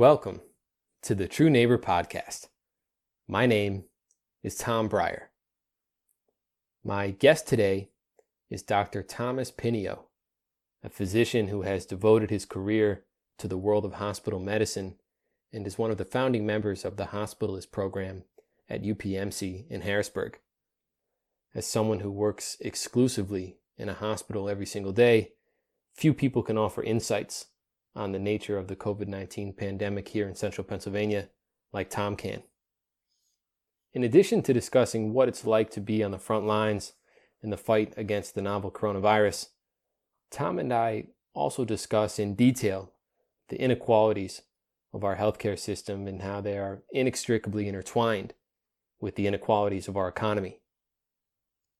Welcome to the True Neighbor Podcast. My name is Tom Breyer. My guest today is Dr. Thomas Pinio, a physician who has devoted his career to the world of hospital medicine and is one of the founding members of the hospitalist program at UPMC in Harrisburg. As someone who works exclusively in a hospital every single day, few people can offer insights on the nature of the COVID 19 pandemic here in central Pennsylvania like Tom can. In addition to discussing what it's like to be on the front lines in the fight against the novel coronavirus, Tom and I also discuss in detail the inequalities of our healthcare system and how they are inextricably intertwined with the inequalities of our economy.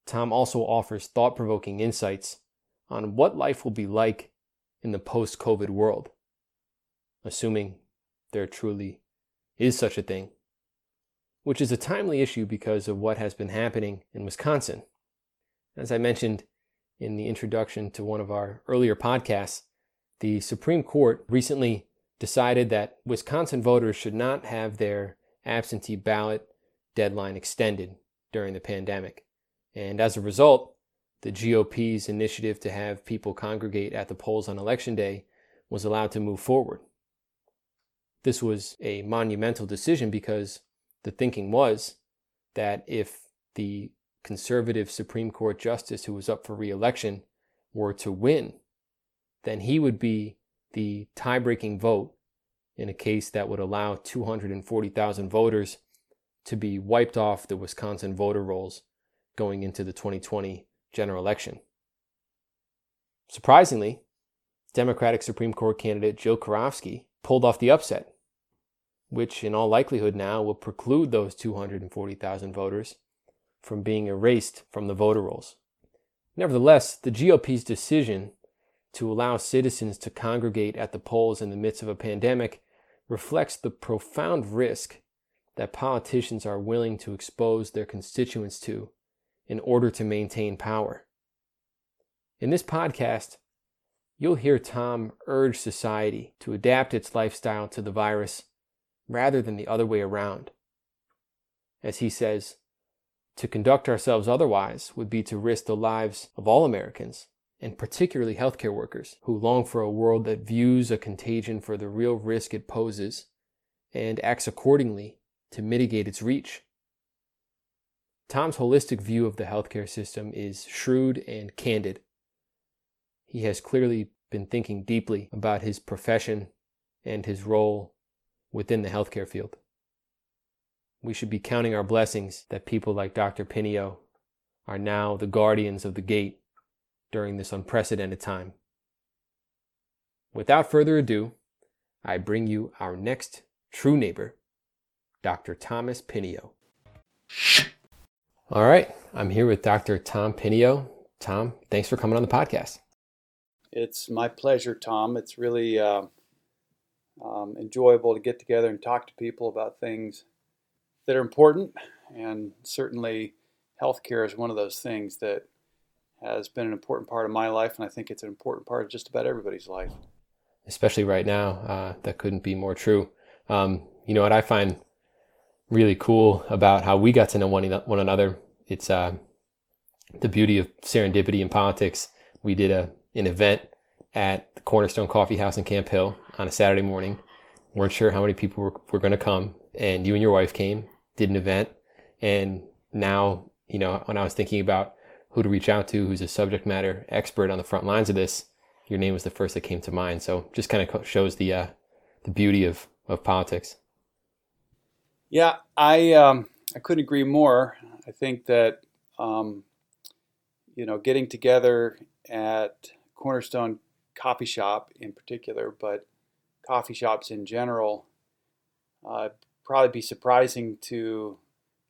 Tom also offers thought provoking insights on what life will be like in the post COVID world, assuming there truly is such a thing, which is a timely issue because of what has been happening in Wisconsin. As I mentioned in the introduction to one of our earlier podcasts, the Supreme Court recently decided that Wisconsin voters should not have their absentee ballot deadline extended during the pandemic. And as a result, the GOP's initiative to have people congregate at the polls on election day was allowed to move forward. This was a monumental decision because the thinking was that if the conservative Supreme Court justice who was up for reelection were to win, then he would be the tie breaking vote in a case that would allow 240,000 voters to be wiped off the Wisconsin voter rolls going into the 2020 general election. Surprisingly, Democratic Supreme Court candidate Joe Karofsky pulled off the upset, which in all likelihood now will preclude those 240,000 voters from being erased from the voter rolls. Nevertheless, the GOP's decision to allow citizens to congregate at the polls in the midst of a pandemic reflects the profound risk that politicians are willing to expose their constituents to in order to maintain power. In this podcast, you'll hear Tom urge society to adapt its lifestyle to the virus rather than the other way around. As he says, to conduct ourselves otherwise would be to risk the lives of all Americans, and particularly healthcare workers, who long for a world that views a contagion for the real risk it poses and acts accordingly to mitigate its reach. Tom's holistic view of the healthcare system is shrewd and candid. He has clearly been thinking deeply about his profession and his role within the healthcare field. We should be counting our blessings that people like Dr. Pinio are now the guardians of the gate during this unprecedented time. Without further ado, I bring you our next true neighbor, Dr. Thomas Pinio. All right. I'm here with Dr. Tom Pinio. Tom, thanks for coming on the podcast. It's my pleasure, Tom. It's really uh, um, enjoyable to get together and talk to people about things that are important. And certainly, healthcare is one of those things that has been an important part of my life. And I think it's an important part of just about everybody's life. Especially right now, uh, that couldn't be more true. Um, you know what I find really cool about how we got to know one, one another. It's uh, the beauty of serendipity in politics. We did a an event at the Cornerstone Coffee House in Camp Hill on a Saturday morning. weren't sure how many people were, were going to come, and you and your wife came, did an event, and now you know when I was thinking about who to reach out to, who's a subject matter expert on the front lines of this, your name was the first that came to mind. So just kind of shows the uh, the beauty of of politics. Yeah, I um, I couldn't agree more. I think that um, you know getting together at Cornerstone Coffee Shop in particular, but coffee shops in general, uh, probably be surprising to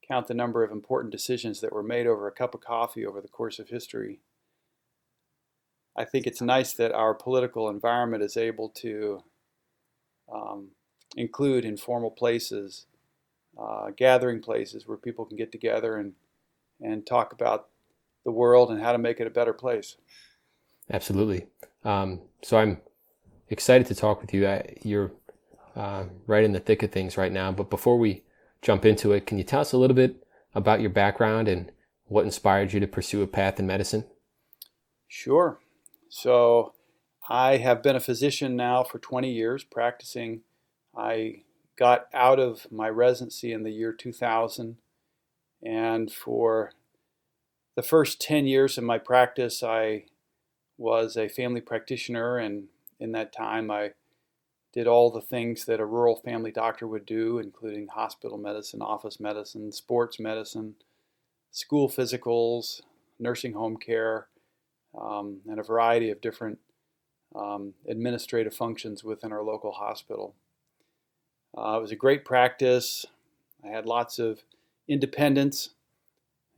count the number of important decisions that were made over a cup of coffee over the course of history. I think it's nice that our political environment is able to um, include informal places uh, gathering places where people can get together and and talk about the world and how to make it a better place. Absolutely. Um, so I'm excited to talk with you. I, you're uh, right in the thick of things right now. But before we jump into it, can you tell us a little bit about your background and what inspired you to pursue a path in medicine? Sure. So, I have been a physician now for 20 years practicing. I got out of my residency in the year 2000, and for the first 10 years of my practice, I was a family practitioner, and in that time, I did all the things that a rural family doctor would do, including hospital medicine, office medicine, sports medicine, school physicals, nursing home care, um, and a variety of different um, administrative functions within our local hospital. Uh, it was a great practice. I had lots of independence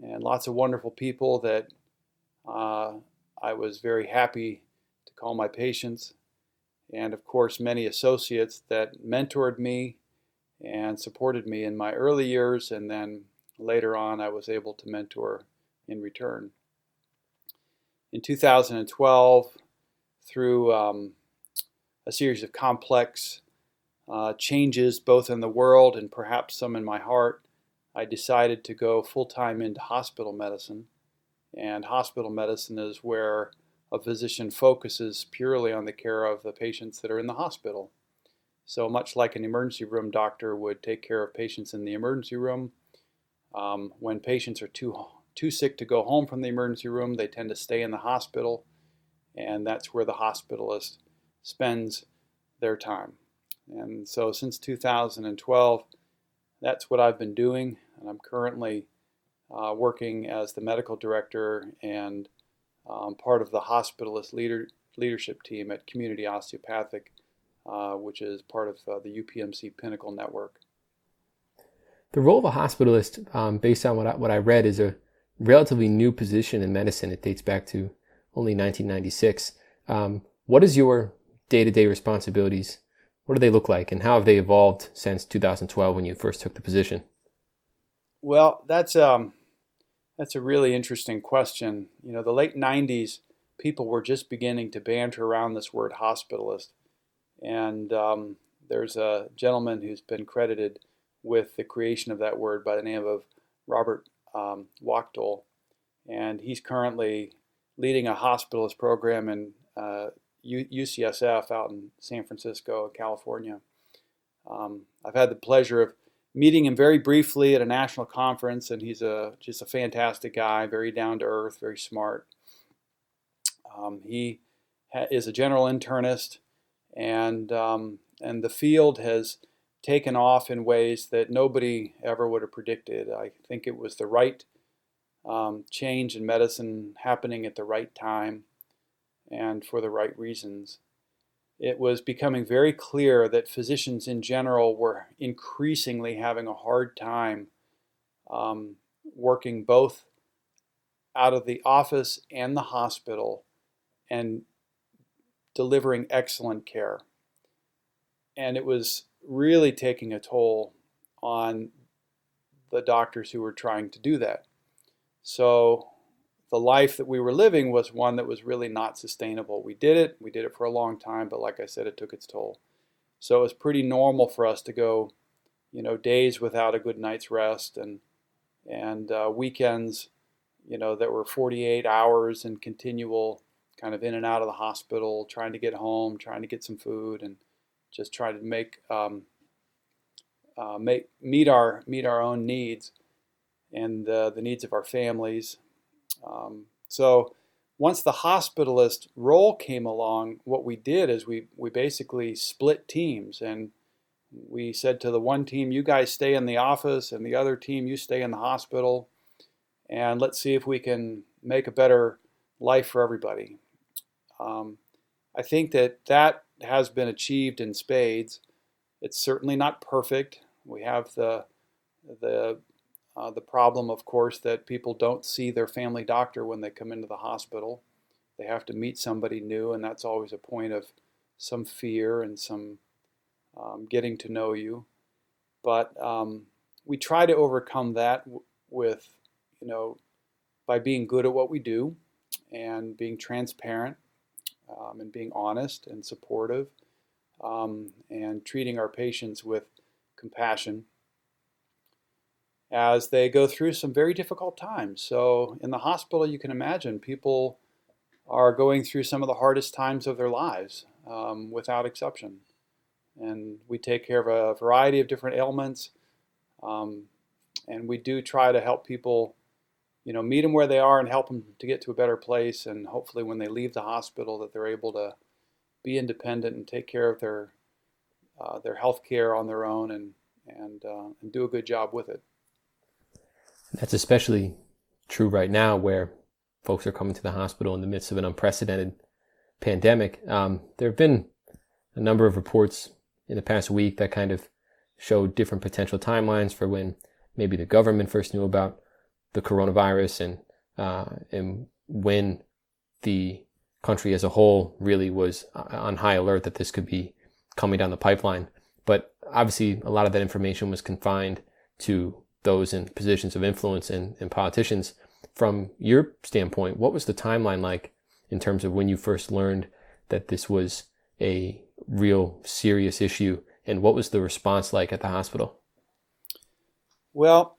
and lots of wonderful people that uh, I was very happy to call my patients and of course many associates that mentored me and supported me in my early years and then later on I was able to mentor in return. In 2012, through um, a series of complex uh, changes both in the world and perhaps some in my heart, I decided to go full time into hospital medicine. And hospital medicine is where a physician focuses purely on the care of the patients that are in the hospital. So, much like an emergency room doctor would take care of patients in the emergency room, um, when patients are too, too sick to go home from the emergency room, they tend to stay in the hospital, and that's where the hospitalist spends their time. And so, since 2012, that's what I've been doing, and I'm currently uh, working as the medical director and um, part of the hospitalist leader, leadership team at Community Osteopathic, uh, which is part of uh, the UPMC Pinnacle Network. The role of a hospitalist, um, based on what I, what I read, is a relatively new position in medicine. It dates back to only 1996. Um, what is your day to day responsibilities? What do they look like, and how have they evolved since 2012 when you first took the position? Well, that's um, that's a really interesting question. You know, the late 90s, people were just beginning to banter around this word hospitalist. And um, there's a gentleman who's been credited with the creation of that word by the name of Robert um, Wachter. And he's currently leading a hospitalist program in uh, UCSF out in San Francisco, California. Um, I've had the pleasure of meeting him very briefly at a national conference, and he's a just a fantastic guy, very down to earth, very smart. Um, he ha- is a general internist, and um, and the field has taken off in ways that nobody ever would have predicted. I think it was the right um, change in medicine happening at the right time, and for the right reasons it was becoming very clear that physicians in general were increasingly having a hard time um, working both out of the office and the hospital and delivering excellent care. And it was really taking a toll on the doctors who were trying to do that. So the life that we were living was one that was really not sustainable. We did it, we did it for a long time, but like I said, it took its toll. So it was pretty normal for us to go, you know, days without a good night's rest and and uh, weekends, you know, that were 48 hours and continual kind of in and out of the hospital, trying to get home, trying to get some food, and just trying to make um, uh, make meet our meet our own needs and uh, the needs of our families um, so once the hospitalist role came along, what we did is we, we basically split teams and we said to the one team, you guys stay in the office, and the other team, you stay in the hospital, and let's see if we can make a better life for everybody. Um, I think that that has been achieved in spades. It's certainly not perfect. We have the the uh, the problem, of course, that people don't see their family doctor when they come into the hospital. They have to meet somebody new, and that's always a point of some fear and some um, getting to know you. But um, we try to overcome that w- with, you know, by being good at what we do and being transparent um, and being honest and supportive. um, and treating our patients with compassion as they go through some very difficult times. So, in the hospital, you can imagine people are going through some of the hardest times of their lives um, without exception. And we take care of a variety of different ailments. Um, and we do try to help people, you know, meet them where they are and help them to get to a better place. And hopefully, when they leave the hospital, that they're able to be independent and take care of their uh, their health care on their own and and uh, and do a good job with it. That's especially true right now, where folks are coming to the hospital in the midst of an unprecedented pandemic. Um, there have been a number of reports in the past week that kind of showed different potential timelines for when maybe the government first knew about the coronavirus and uh, and when the country as a whole really was uh, on high alert that this could be coming down the pipeline. But obviously, a lot of that information was confined to those in positions of influence and, and politicians. From your standpoint, what was the timeline like in terms of when you first learned that this was a real serious issue, and what was the response like at the hospital? Well,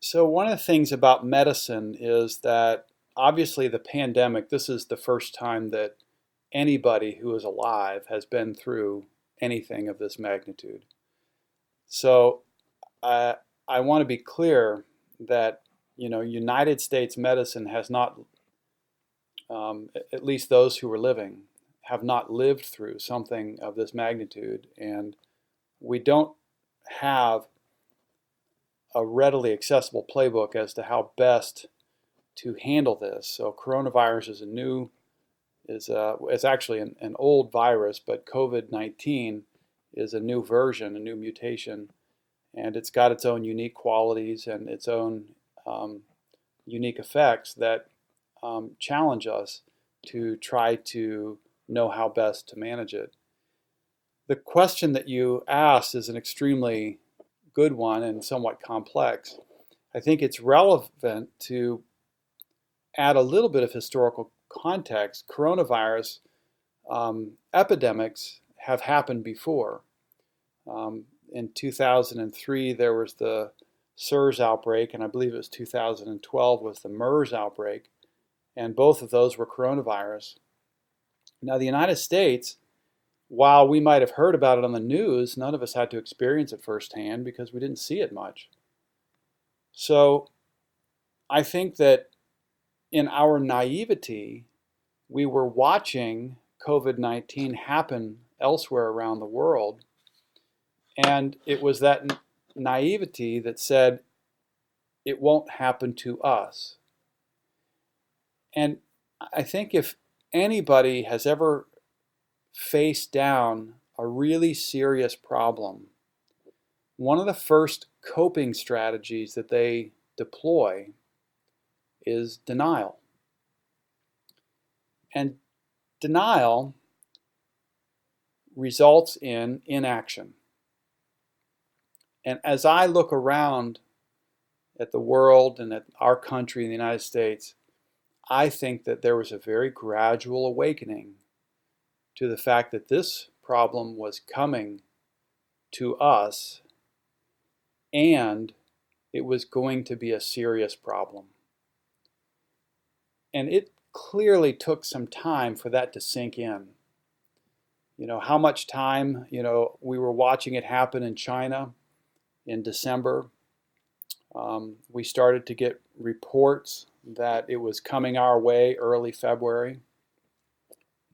so one of the things about medicine is that obviously the pandemic, this is the first time that anybody who is alive has been through anything of this magnitude. So uh, I want to be clear that you know United States medicine has not, um, at least those who are living, have not lived through something of this magnitude, and we don't have a readily accessible playbook as to how best to handle this. So coronavirus is a new is a, it's actually an, an old virus, but COVID-19 is a new version, a new mutation, and it's got its own unique qualities and its own um, unique effects that um, challenge us to try to know how best to manage it. The question that you asked is an extremely good one and somewhat complex. I think it's relevant to add a little bit of historical context. Coronavirus um, epidemics have happened before. Um, in 2003, there was the SARS outbreak, and I believe it was 2012 was the MERS outbreak, and both of those were coronavirus. Now, the United States while we might have heard about it on the news, none of us had to experience it firsthand because we didn't see it much. So I think that in our naivety, we were watching COVID 19 happen elsewhere around the world. And it was that naivety that said, it won't happen to us. And I think if anybody has ever faced down a really serious problem, one of the first coping strategies that they deploy is denial. And denial results in inaction. And as I look around at the world and at our country in the United States, I think that there was a very gradual awakening to the fact that this problem was coming to us and it was going to be a serious problem. And it clearly took some time for that to sink in. You know, how much time, you know, we were watching it happen in China in December. Um, we started to get reports that it was coming our way early February.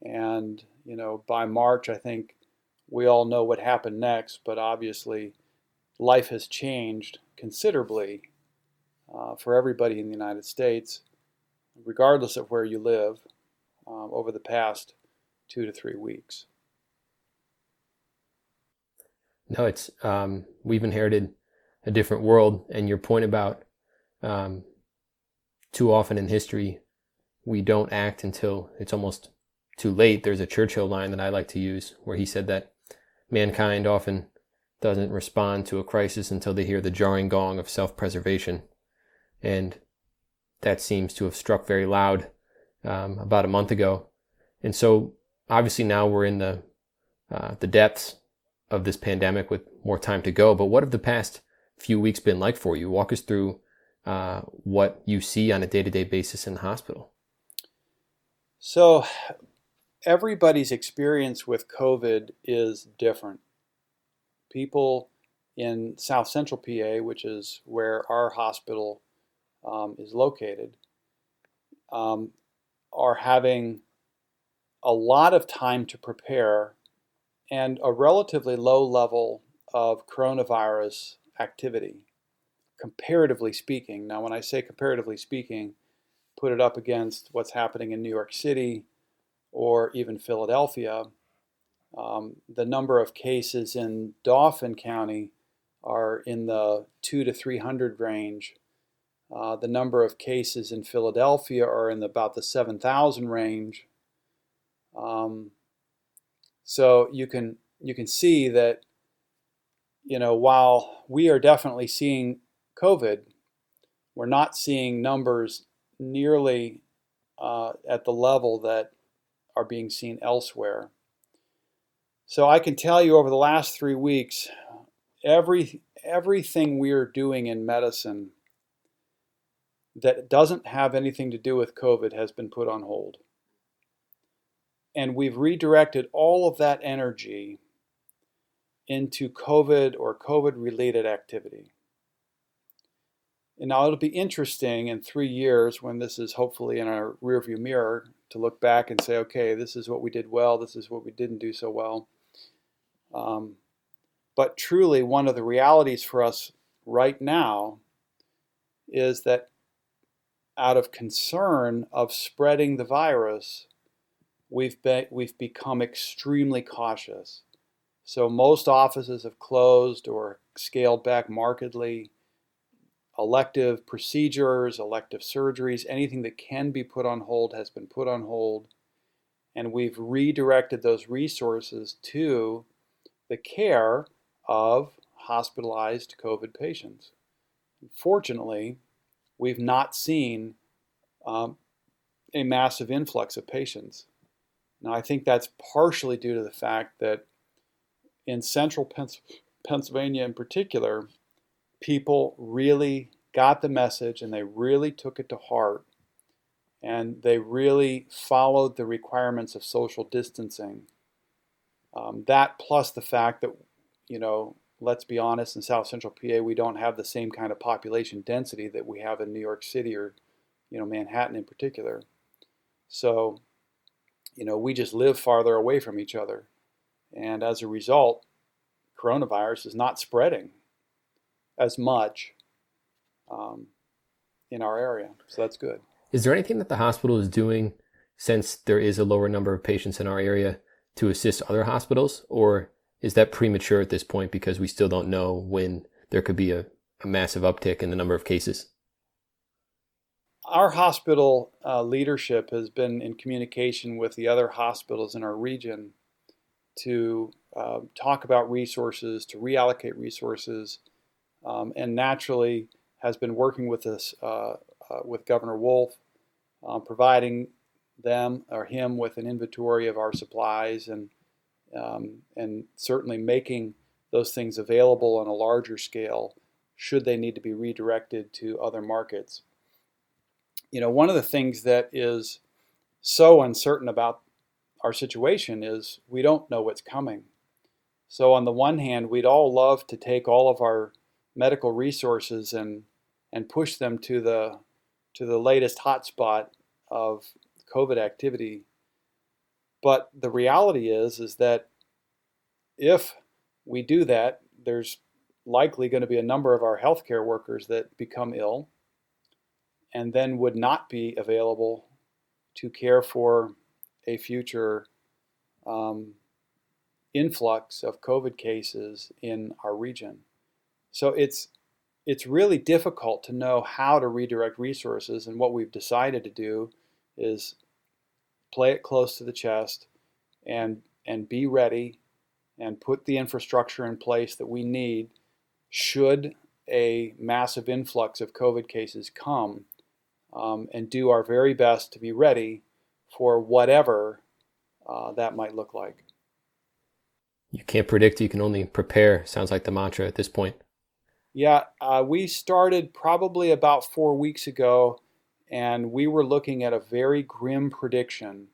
And you know, by March, I think we all know what happened next, but obviously life has changed considerably uh, for everybody in the United States, regardless of where you live, um, over the past two to three weeks. No, it's um, we've inherited a different world, and your point about um, too often in history we don't act until it's almost too late, there's a Churchill line that I like to use where he said that mankind often doesn't respond to a crisis until they hear the jarring gong of self preservation. And that seems to have struck very loud um, about a month ago. And so obviously now we're in the uh, the depths of this pandemic with more time to go. But what have the past few weeks been like for you? Walk us through uh, what you see on a day to day basis in the hospital. So, everybody's experience with COVID is different. People in South Central PA, which is where our hospital um, is located, um, are having a lot of time to prepare and a relatively low level of coronavirus activity, comparatively speaking. Now, when I say comparatively speaking, put it up against what's happening in New York City or even Philadelphia. Um, the number of cases in Dauphin County are in the two to 300 range. Uh, the number of cases in Philadelphia are in the, about the 7,000 range. Um, so you can you can see that you know while we are definitely seeing COVID, we're not seeing numbers nearly uh, at the level that are being seen elsewhere. So I can tell you over the last three weeks, every everything we are doing in medicine that doesn't have anything to do with COVID has been put on hold. And we've redirected all of that energy into COVID or COVID related activity. And now it'll be interesting in three years when this is hopefully in our rearview mirror to look back and say, okay, this is what we did well, this is what we didn't do so well. Um, but truly, one of the realities for us right now is that out of concern of spreading the virus, we've, be, we've become extremely cautious. So most offices have closed or scaled back markedly elective procedures, elective surgeries, anything that can be put on hold has been put on hold. And we've redirected those resources to the care of hospitalized COVID patients. Fortunately, we've not seen um, a massive influx of patients. Now, I think that's partially due to the fact that in central Pennsylvania in particular, people really got the message and they really took it to heart and they really followed the requirements of social distancing. Um, that plus the fact that, you know, let's be honest, in South Central PA, we don't have the same kind of population density that we have in New York City or, you know, Manhattan in particular. So, you know, we just live farther away from each other. And as a result, coronavirus is not spreading as much um, in our area. So that's good. Is there anything that the hospital is doing since there is a lower number of patients in our area to assist other hospitals? Or is that premature at this point because we still don't know when there could be a, a massive uptick in the number of cases? Our hospital uh, leadership has been in communication with the other hospitals in our region to uh, talk about resources, to reallocate resources, um, and naturally has been working with us uh, uh, with Governor Wolf, uh, providing them or him with an inventory of our supplies and um, and certainly making those things available on a larger scale should they need to be redirected to other markets. You know, one of the things that is so uncertain about our situation is we don't know what's coming. So, on the one hand, we'd all love to take all of our medical resources and and push them to the to the latest hotspot of COVID activity. But the reality is is that if we do that, there's likely going to be a number of our healthcare workers that become ill and then would not be available to care for a future um, influx of COVID cases in our region. So it's it's really difficult to know how to redirect resources. And what we've decided to do is play it close to the chest and and be ready and put the infrastructure in place that we need should a massive influx of COVID cases come um, and do our very best to be ready for whatever uh, that might look like. You can't predict, you can only prepare, sounds like the mantra at this point. Yeah, uh, we started probably about four weeks ago, and we were looking at a very grim prediction,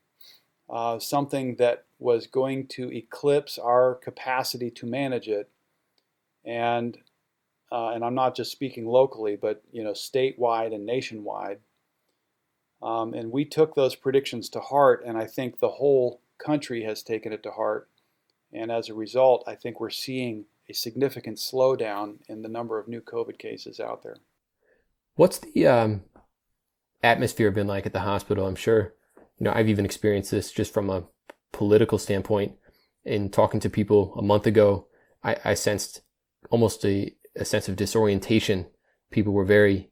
uh, something that was going to eclipse our capacity to manage it. And uh, and I'm not just speaking locally, but you know, statewide and nationwide. Um, and we took those predictions to heart, and I think the whole country has taken it to heart. And as a result, I think we're seeing a significant slowdown in the number of new COVID cases out there. What's the um, atmosphere been like at the hospital? I'm sure, you know, I've even experienced this just from a political standpoint. In talking to people a month ago, I, I sensed almost a, a, sense of disorientation. People were very,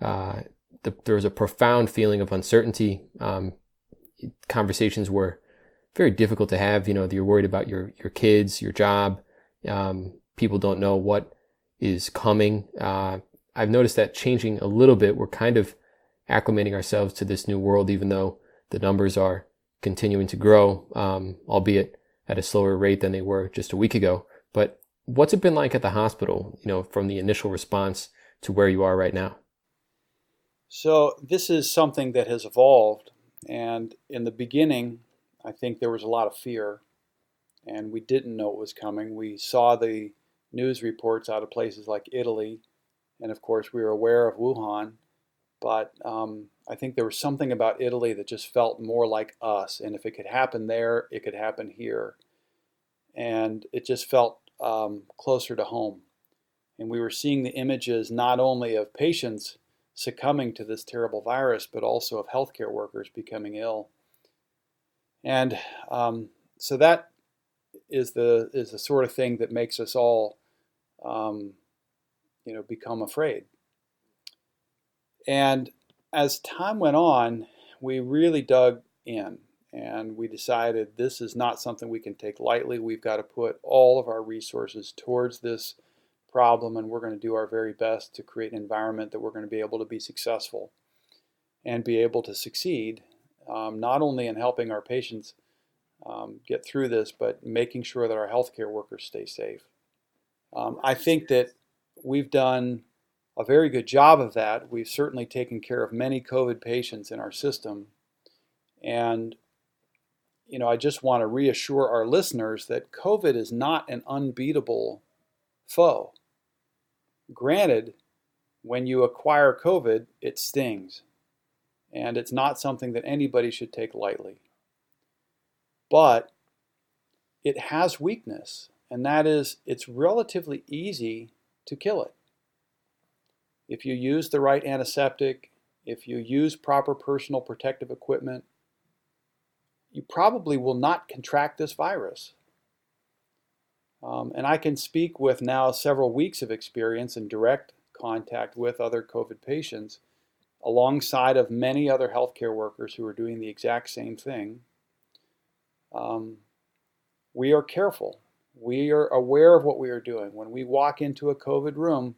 uh, the, there was a profound feeling of uncertainty. Um, conversations were very difficult to have. You know, you're worried about your your kids, your job. Um, people don't know what is coming. Uh, I've noticed that changing a little bit. We're kind of acclimating ourselves to this new world, even though the numbers are continuing to grow, um, albeit at a slower rate than they were just a week ago. But what's it been like at the hospital? You know, from the initial response to where you are right now. So this is something that has evolved, and in the beginning, I think there was a lot of fear, and we didn't know it was coming. We saw the news reports out of places like Italy, and of course, we were aware of Wuhan. But um, I think there was something about Italy that just felt more like us, and if it could happen there, it could happen here, and it just felt um, closer to home. And we were seeing the images not only of patients succumbing to this terrible virus, but also of healthcare workers becoming ill. And um, so that is the is the sort of thing that makes us all, um, you know, become afraid. And as time went on, we really dug in and we decided this is not something we can take lightly. We've got to put all of our resources towards this problem, and we're going to do our very best to create an environment that we're going to be able to be successful and be able to succeed um, not only in helping our patients um, get through this, but making sure that our healthcare workers stay safe. Um, I think that we've done a very good job of that. We've certainly taken care of many COVID patients in our system. And, you know, I just want to reassure our listeners that COVID is not an unbeatable foe. Granted, when you acquire COVID, it stings and it's not something that anybody should take lightly. But it has weakness, and that is it's relatively easy to kill it. If you use the right antiseptic, if you use proper personal protective equipment, you probably will not contract this virus. Um, and I can speak with now several weeks of experience in direct contact with other COVID patients alongside of many other healthcare workers who are doing the exact same thing, um, we are careful. We are aware of what we are doing. When we walk into a COVID room,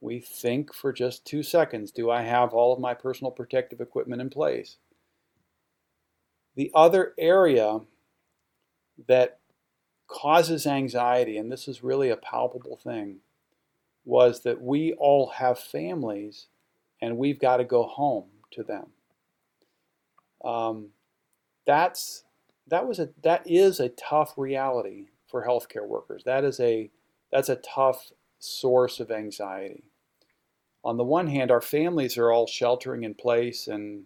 we think for just two seconds do I have all of my personal protective equipment in place? The other area that causes anxiety, and this is really a palpable thing, was that we all have families and we've got to go home to them. Um, that's that was a that is a tough reality for healthcare workers. That is a that's a tough source of anxiety. On the one hand, our families are all sheltering in place and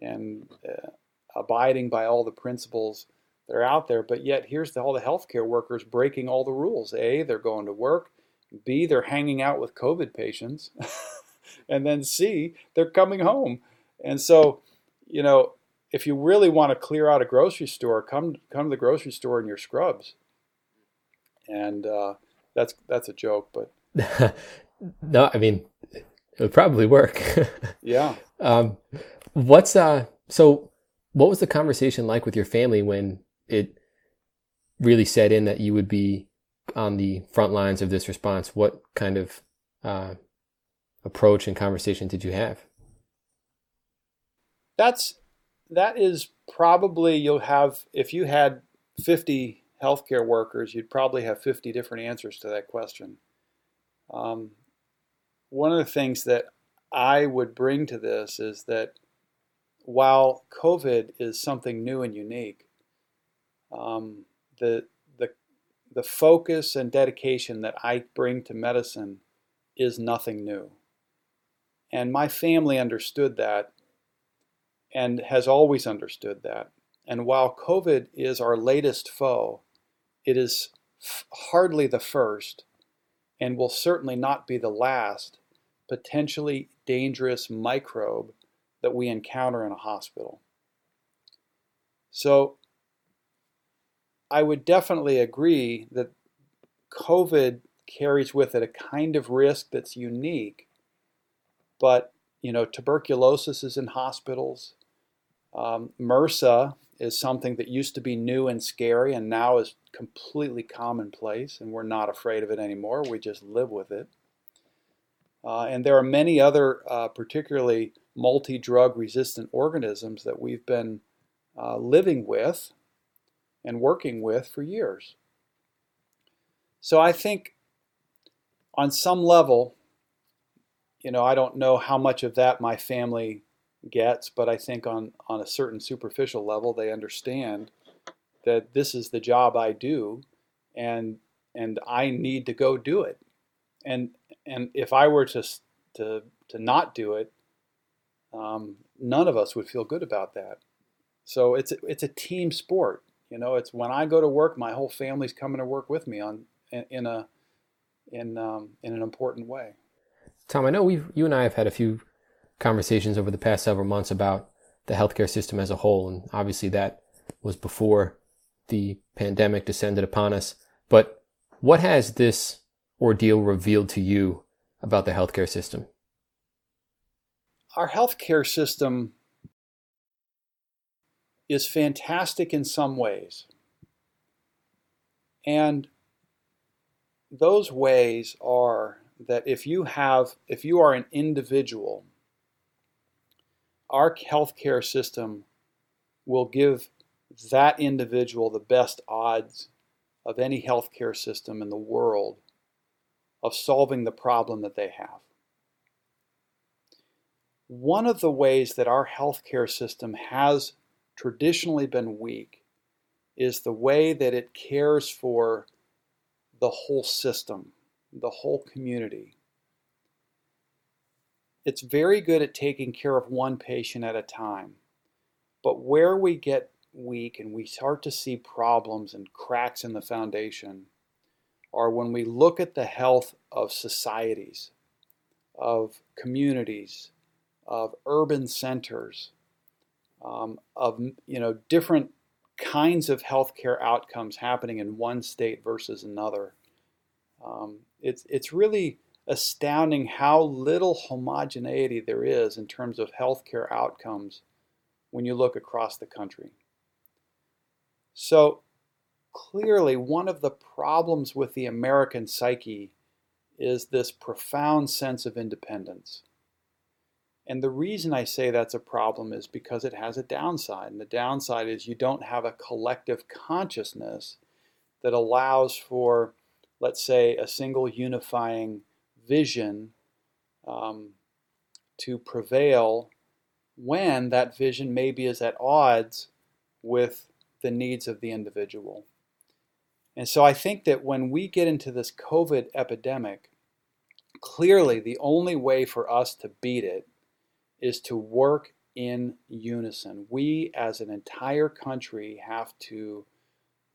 and uh, abiding by all the principles that are out there, but yet here's the, all the healthcare workers breaking all the rules. A, they're going to work. B, they're hanging out with COVID patients. and then C, they're coming home. And so, you know, if you really want to clear out a grocery store, come come to the grocery store in your scrubs. And uh, that's that's a joke, but no, I mean, it would probably work. yeah. Um, what's uh? So, what was the conversation like with your family when it really set in that you would be on the front lines of this response? What kind of uh, approach and conversation did you have? That's that is probably you'll have if you had 50 healthcare workers, you'd probably have 50 different answers to that question. Um, one of the things that I would bring to this is that while COVID is something new and unique, um, the, the, the focus and dedication that I bring to medicine is nothing new. And my family understood that and has always understood that. And while COVID is our latest foe, it is f- hardly the first and will certainly not be the last potentially dangerous microbe that we encounter in a hospital. So I would definitely agree that COVID carries with it a kind of risk that's unique, but you know, tuberculosis is in hospitals. Um, MRSA is something that used to be new and scary and now is completely commonplace, and we're not afraid of it anymore. We just live with it. Uh, and there are many other, uh, particularly multi drug resistant organisms that we've been uh, living with and working with for years. So I think on some level, you know, I don't know how much of that my family gets, but I think on, on a certain superficial level, they understand that this is the job I do and and I need to go do it. And and if I were to to to not do it, um, none of us would feel good about that. So it's it's a team sport. You know, it's when I go to work, my whole family's coming to work with me on in, in a in um, in an important way. Tom, I know we you and I have had a few conversations over the past several months about the healthcare system as a whole, and obviously that was before the pandemic descended upon us. But what has this ordeal revealed to you about the healthcare system? Our healthcare system is fantastic in some ways. And those ways are that if you have if you are an individual our healthcare system will give that individual the best odds of any healthcare system in the world of solving the problem that they have. One of the ways that our healthcare system has traditionally been weak is the way that it cares for the whole system, the whole community. It's very good at taking care of one patient at a time. But where we get weak and we start to see problems and cracks in the foundation are when we look at the health of societies, of communities, of urban centers, um, of you know different kinds of healthcare outcomes happening in one state versus another. Um, it's it's really astounding how little homogeneity there is in terms of healthcare outcomes when you look across the country. So clearly, one of the problems with the American psyche is this profound sense of independence. And the reason I say that's a problem is because it has a downside. And the downside is you don't have a collective consciousness that allows for, let's say, a single unifying vision um, to prevail when that vision maybe is at odds with the needs of the individual. And so I think that when we get into this COVID epidemic, clearly the only way for us to beat it is to work in unison. We, as an entire country, have to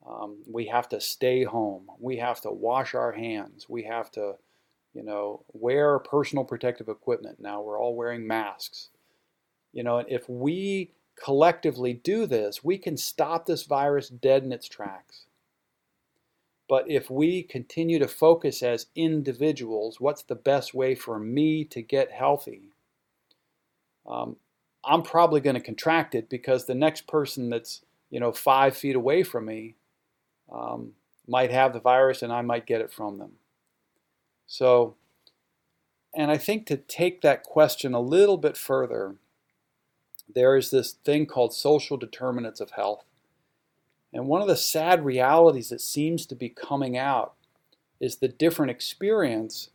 um, we have to stay home. We have to wash our hands. We have to you know, wear personal protective equipment. Now we're all wearing masks. You know, if we collectively do this, we can stop this virus dead in its tracks. But if we continue to focus as individuals, what's the best way for me to get healthy? Um, I'm probably going to contract it because the next person that's you know five feet away from me um, might have the virus and I might get it from them. So, and I think to take that question a little bit further, there is this thing called social determinants of health. And one of the sad realities that seems to be coming out is the different experience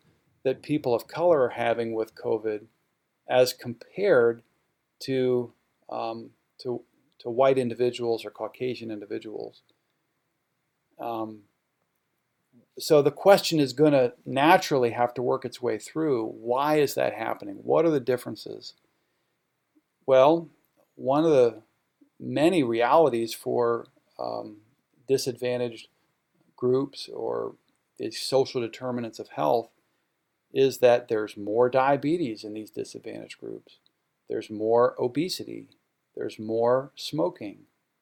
that people of color are having with COVID as compared to, um, to, to white individuals or Caucasian individuals. Um, so the question is going to naturally have to work its way through why is that happening? What are the differences? Well, one of the many realities for um, disadvantaged groups or the social determinants of health is that there's more diabetes in these disadvantaged groups. There's more obesity. There's more smoking.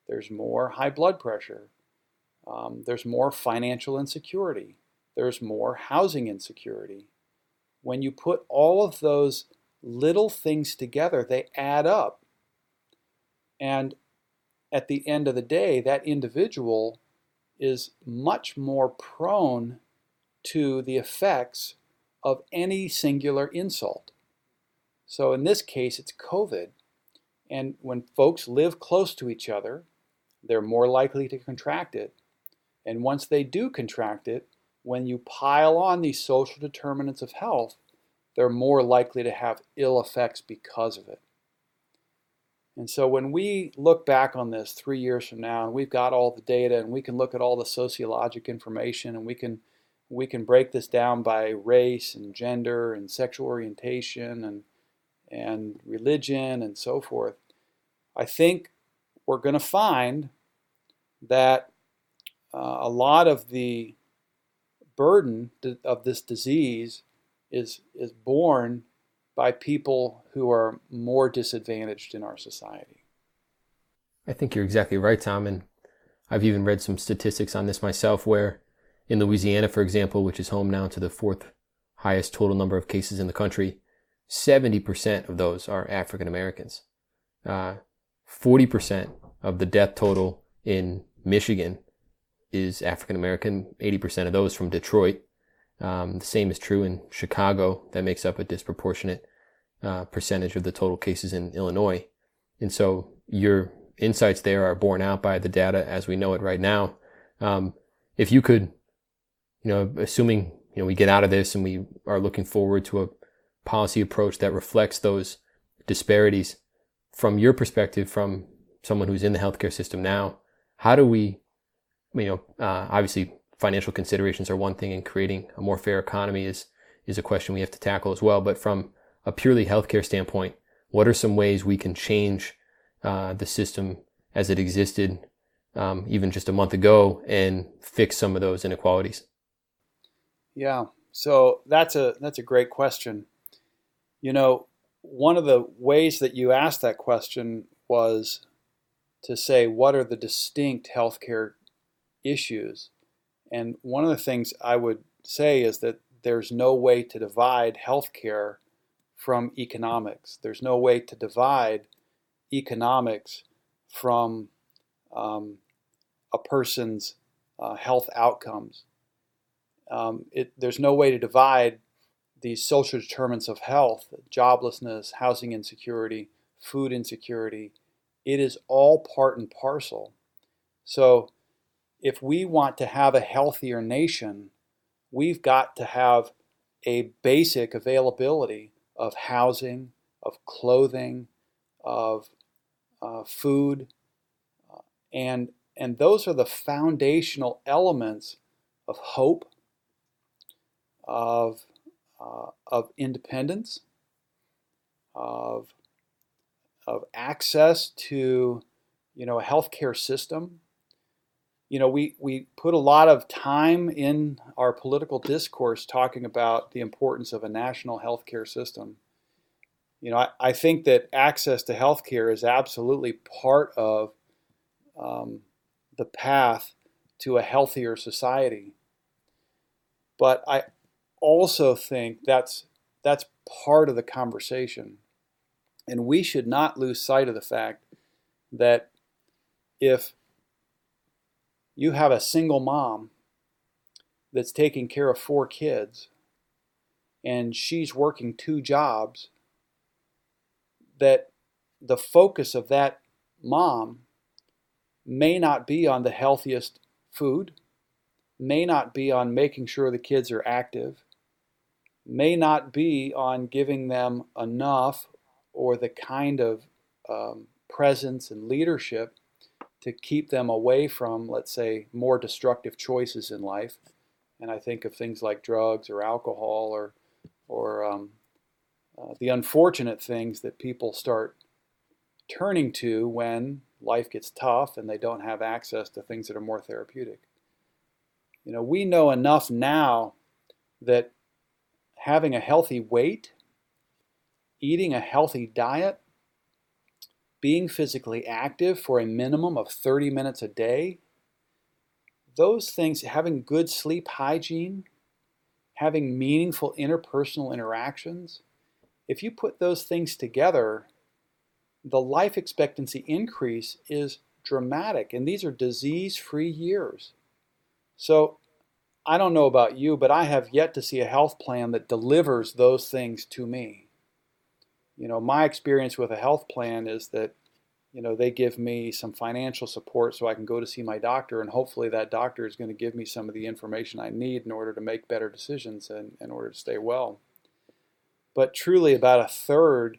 There's more high blood pressure. Um, there's more financial insecurity. There's more housing insecurity. When you put all of those little things together, they add up. And at the end of the day, that individual is much more prone to the effects of any singular insult. So in this case, it's COVID. And when folks live close to each other, they're more likely to contract it. And once they do contract it, when you pile on these social determinants of health, they're more likely to have ill effects because of it. And so when we look back on this three years from now, and we've got all the data, and we can look at all the sociologic information, and we can we can break this down by race and gender and sexual orientation and and religion and so forth. I think we're going to find that uh, a lot of the burden of this disease is is borne by people who are more disadvantaged in our society. I think you're exactly right, Tom. And I've even read some statistics on this myself where in Louisiana, for example, which is home now to the fourth highest total number of cases in the country, 70% of those are African Americans. Uh, 40% of the death total in Michigan is African American, 80% of those from Detroit. Um, the same is true in Chicago. That makes up a disproportionate uh, percentage of the total cases in Illinois. And so your insights there are borne out by the data as we know it right now. Um, if you could, you know, assuming you know we get out of this and we are looking forward to a policy approach that reflects those disparities from your perspective, from someone who's in the healthcare system now, how do we, you know, uh, obviously financial considerations are one thing and creating a more fair economy is is a question we have to tackle as well. But from a purely healthcare standpoint, what are some ways we can change uh, the system as it existed um, even just a month ago and fix some of those inequalities? Yeah, so that's a that's a great question. You know, one of the ways that you asked that question was to say what are the distinct healthcare issues and one of the things I would say is that there's no way to divide healthcare from economics. There's no way to divide economics from um, a person's uh, health outcomes. Um, it, there's no way to divide these social determinants of health, joblessness, housing insecurity, food insecurity. It is all part and parcel. So if we want to have a healthier nation, we've got to have a basic availability of housing, of clothing, of uh, food, uh, and and those are the foundational elements of hope, of uh, of independence, of of access to you know a healthcare system you know, we, we put a lot of time in our political discourse talking about the importance of a national healthcare system. You know, I, I think that access to healthcare is absolutely part of um, the path to a healthier society. But I also think that's that's part of the conversation. And we should not lose sight of the fact that if you have a single mom that's taking care of four kids and she's working two jobs, that the focus of that mom may not be on the healthiest food, may not be on making sure the kids are active, may not be on giving them enough or the kind of um, presence and leadership to keep them away from, let's say, more destructive choices in life. And I think of things like drugs or alcohol or, or um, uh, the unfortunate things that people start turning to when life gets tough and they don't have access to things that are more therapeutic. You know, we know enough now that having a healthy weight, eating a healthy diet, being physically active for a minimum of 30 minutes a day, those things, having good sleep hygiene, having meaningful interpersonal interactions, if you put those things together, the life expectancy increase is dramatic. And these are disease free years. So I don't know about you, but I have yet to see a health plan that delivers those things to me. You know, my experience with a health plan is that, you know, they give me some financial support so I can go to see my doctor, and hopefully that doctor is going to give me some of the information I need in order to make better decisions and in order to stay well. But truly, about a third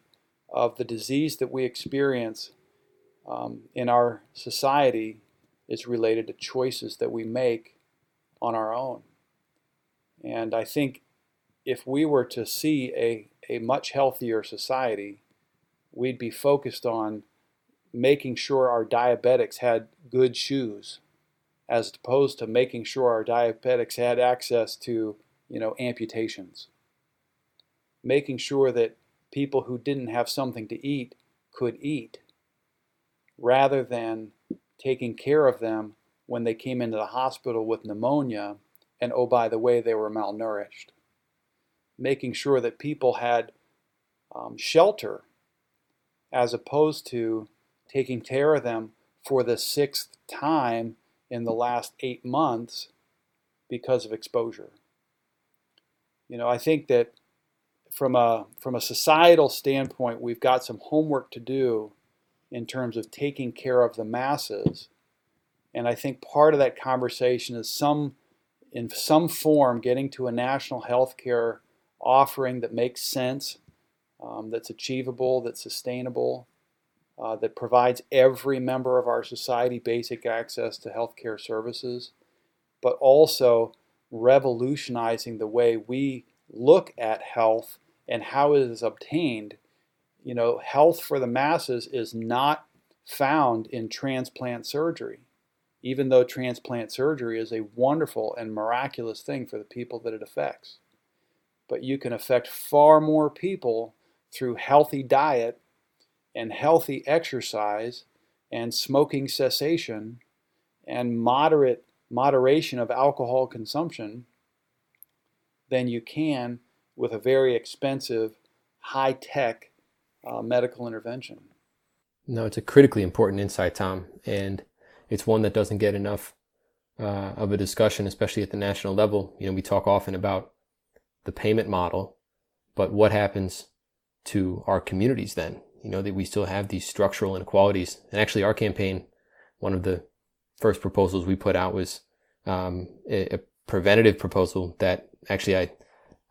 of the disease that we experience um, in our society is related to choices that we make on our own. And I think if we were to see a, a much healthier society, we'd be focused on making sure our diabetics had good shoes as opposed to making sure our diabetics had access to you know amputations making sure that people who didn't have something to eat could eat rather than taking care of them when they came into the hospital with pneumonia and oh by the way they were malnourished making sure that people had um, shelter as opposed to taking care of them for the sixth time in the last eight months because of exposure you know i think that from a from a societal standpoint, we've got some homework to do in terms of taking care of the masses. And I think part of that conversation is some in some form getting to a national health care offering that makes sense, um, that's achievable, that's sustainable, uh, that provides every member of our society basic access to health care services, but also revolutionizing the way we look at health and how it is obtained, you know, health for the masses is not found in transplant surgery, even though transplant surgery is a wonderful and miraculous thing for the people that it affects. But you can affect far more people through healthy diet and healthy exercise and smoking cessation and moderate moderation of alcohol consumption than you can with a very expensive, high tech uh, medical intervention. No, it's a critically important insight, Tom, and it's one that doesn't get enough uh, of a discussion, especially at the national level. You know, we talk often about the payment model, but what happens to our communities then? You know, that we still have these structural inequalities. And actually, our campaign, one of the first proposals we put out was um, a, a preventative proposal that actually I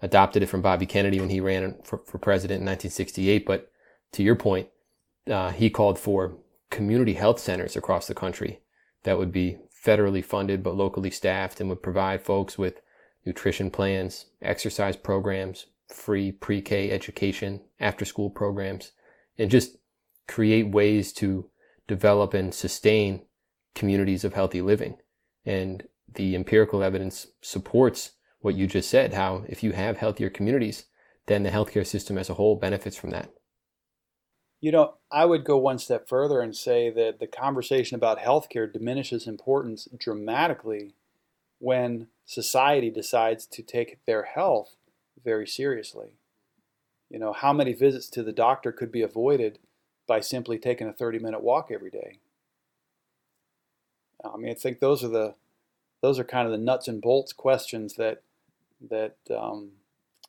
adopted it from Bobby Kennedy when he ran for, for president in 1968. But to your point, uh, he called for community health centers across the country that would be federally funded but locally staffed and would provide folks with nutrition plans, exercise programs, free pre-K education, after-school programs, and just create ways to develop and sustain communities of healthy living. And the empirical evidence supports what you just said, how if you have healthier communities, then the healthcare system as a whole benefits from that. You know, I would go one step further and say that the conversation about healthcare diminishes importance dramatically when society decides to take their health very seriously. You know, how many visits to the doctor could be avoided by simply taking a 30 minute walk every day? I mean, I think those are the those are kind of the nuts and bolts questions that that um,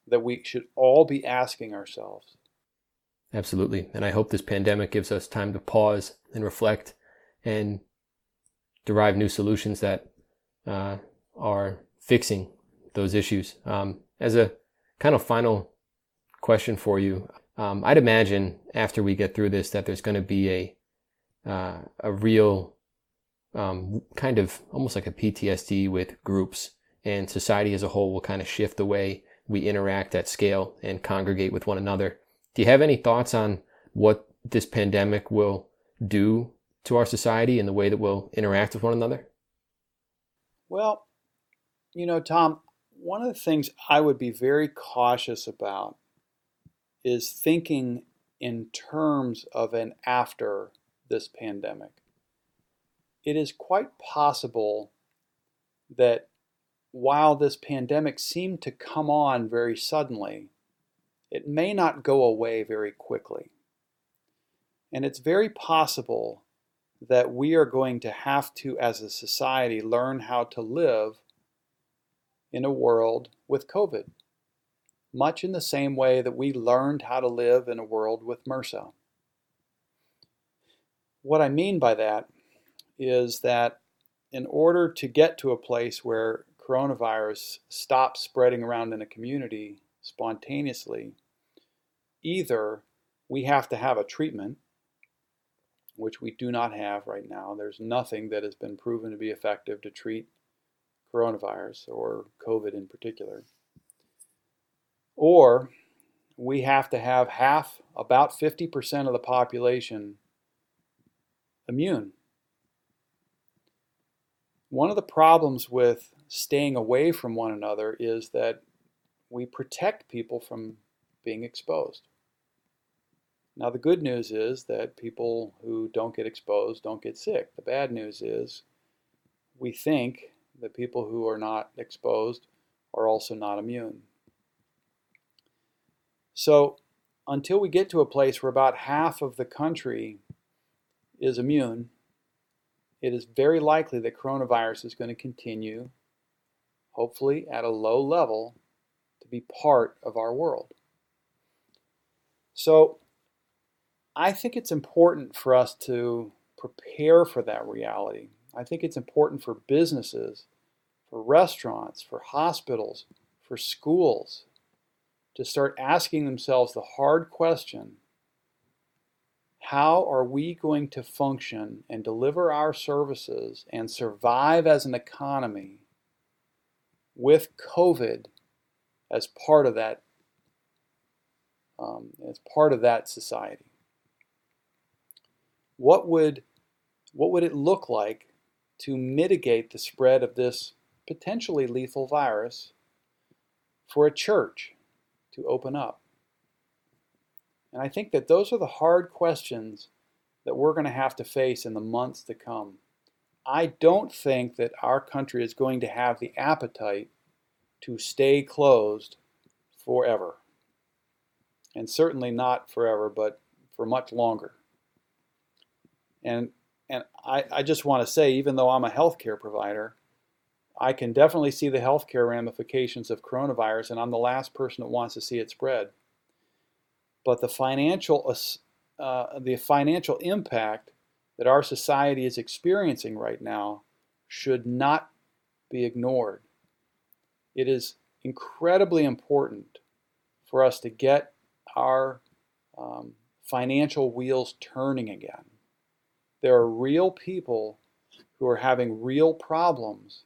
that we should all be asking ourselves. Absolutely, and I hope this pandemic gives us time to pause and reflect and derive new solutions that uh, are fixing those issues. Um, as a kind of final question for you, um, I'd imagine after we get through this that there's going to be a uh, a real um, kind of almost like a PTSD with groups and society as a whole will kind of shift the way we interact at scale and congregate with one another. Do you have any thoughts on what this pandemic will do to our society and the way that we'll interact with one another? Well, you know, Tom, one of the things I would be very cautious about is thinking in terms of an after this pandemic. It is quite possible that while this pandemic seemed to come on very suddenly, it may not go away very quickly. And it's very possible that we are going to have to, as a society, learn how to live in a world with COVID, much in the same way that we learned how to live in a world with MRSA. What I mean by that is that in order to get to a place where coronavirus stops spreading around in a community spontaneously, either we have to have a treatment, which we do not have right now. There's nothing that has been proven to be effective to treat coronavirus or COVID in particular. Or we have to have half, about 50% of the population immune. One of the problems with staying away from one another is that we protect people from being exposed. Now, the good news is that people who don't get exposed don't get sick. The bad news is we think that people who are not exposed are also not immune. So, until we get to a place where about half of the country is immune, it is very likely that coronavirus is going to continue, hopefully at a low level, be part of our world. So, I think it's important for us to prepare for that reality. I think it's important for businesses, for restaurants, for hospitals, for schools to start asking themselves the hard question how are we going to function and deliver our services and survive as an economy with COVID as part of that um, as part of that society? What would what would it look like to mitigate the spread of this potentially lethal virus for a church to open up? And I think that those are the hard questions that we're going to have to face in the months to come. I don't think that our country is going to have the appetite to stay closed forever. And certainly not forever, but for much longer. And, and I, I just want to say, even though I'm a healthcare provider, I can definitely see the healthcare ramifications of coronavirus, and I'm the last person that wants to see it spread but the financial uh, the financial impact that our society is experiencing right now should not be ignored. It is incredibly important for us to get our um, financial wheels turning again. There are real people who are having real problems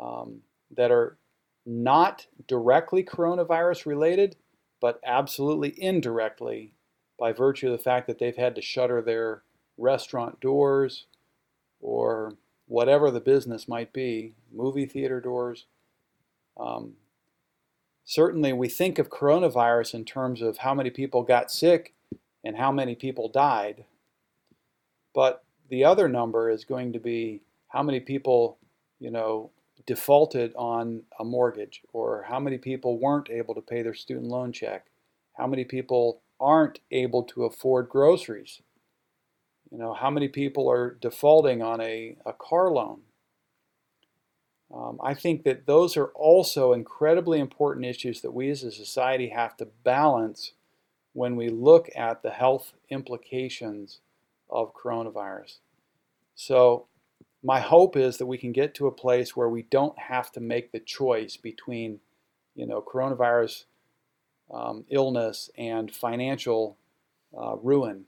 um, that are not directly coronavirus related, but absolutely indirectly by virtue of the fact that they've had to shutter their restaurant doors or whatever the business might be, movie theater doors. Um, certainly, we think of coronavirus in terms of how many people got sick and how many people died. But the other number is going to be how many people, you know, defaulted on a mortgage or how many people weren't able to pay their student loan check, how many people aren't able to afford groceries, you know, how many people are defaulting on a, a car loan. Um, I think that those are also incredibly important issues that we as a society have to balance when we look at the health implications of coronavirus. So my hope is that we can get to a place where we don't have to make the choice between, you know, coronavirus um, illness and financial uh, ruin.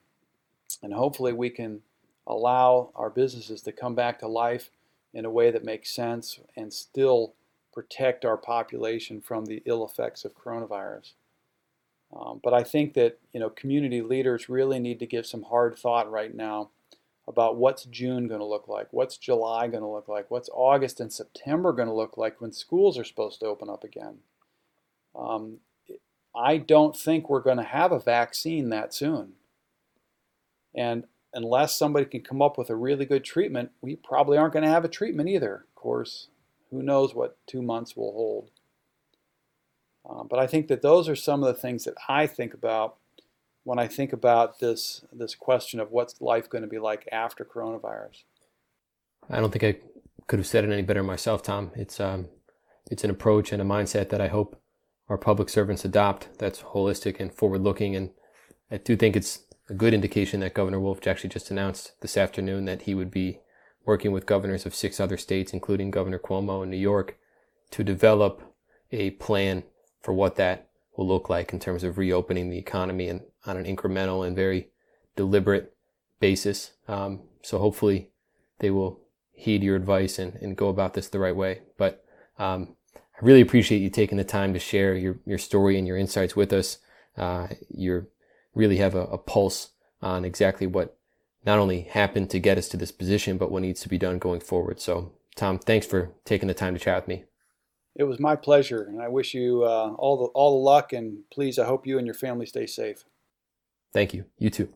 And hopefully we can allow our businesses to come back to life in a way that makes sense and still protect our population from the ill effects of coronavirus. Um, but I think that you know community leaders really need to give some hard thought right now about what's June going to look like, what's July going to look like, what's August and September going to look like when schools are supposed to open up again. Um, I don't think we're going to have a vaccine that soon. And unless somebody can come up with a really good treatment, we probably aren't going to have a treatment either. Of course, who knows what two months will hold. Uh, but I think that those are some of the things that I think about when I think about this this question of what's life going to be like after coronavirus. I don't think I could have said it any better myself, Tom. It's um, it's an approach and a mindset that I hope our public servants adopt. That's holistic and forward looking, and I do think it's a good indication that Governor Wolf actually just announced this afternoon that he would be working with governors of six other states, including Governor Cuomo in New York, to develop a plan for what that will look like in terms of reopening the economy and on an incremental and very deliberate basis. Um, so hopefully they will heed your advice and, and go about this the right way. But um, I really appreciate you taking the time to share your, your story and your insights with us. Uh, you're really have a, a pulse on exactly what not only happened to get us to this position, but what needs to be done going forward. So, Tom, thanks for taking the time to chat with me. It was my pleasure, and I wish you uh, all the all the luck. And please, I hope you and your family stay safe. Thank you. You too.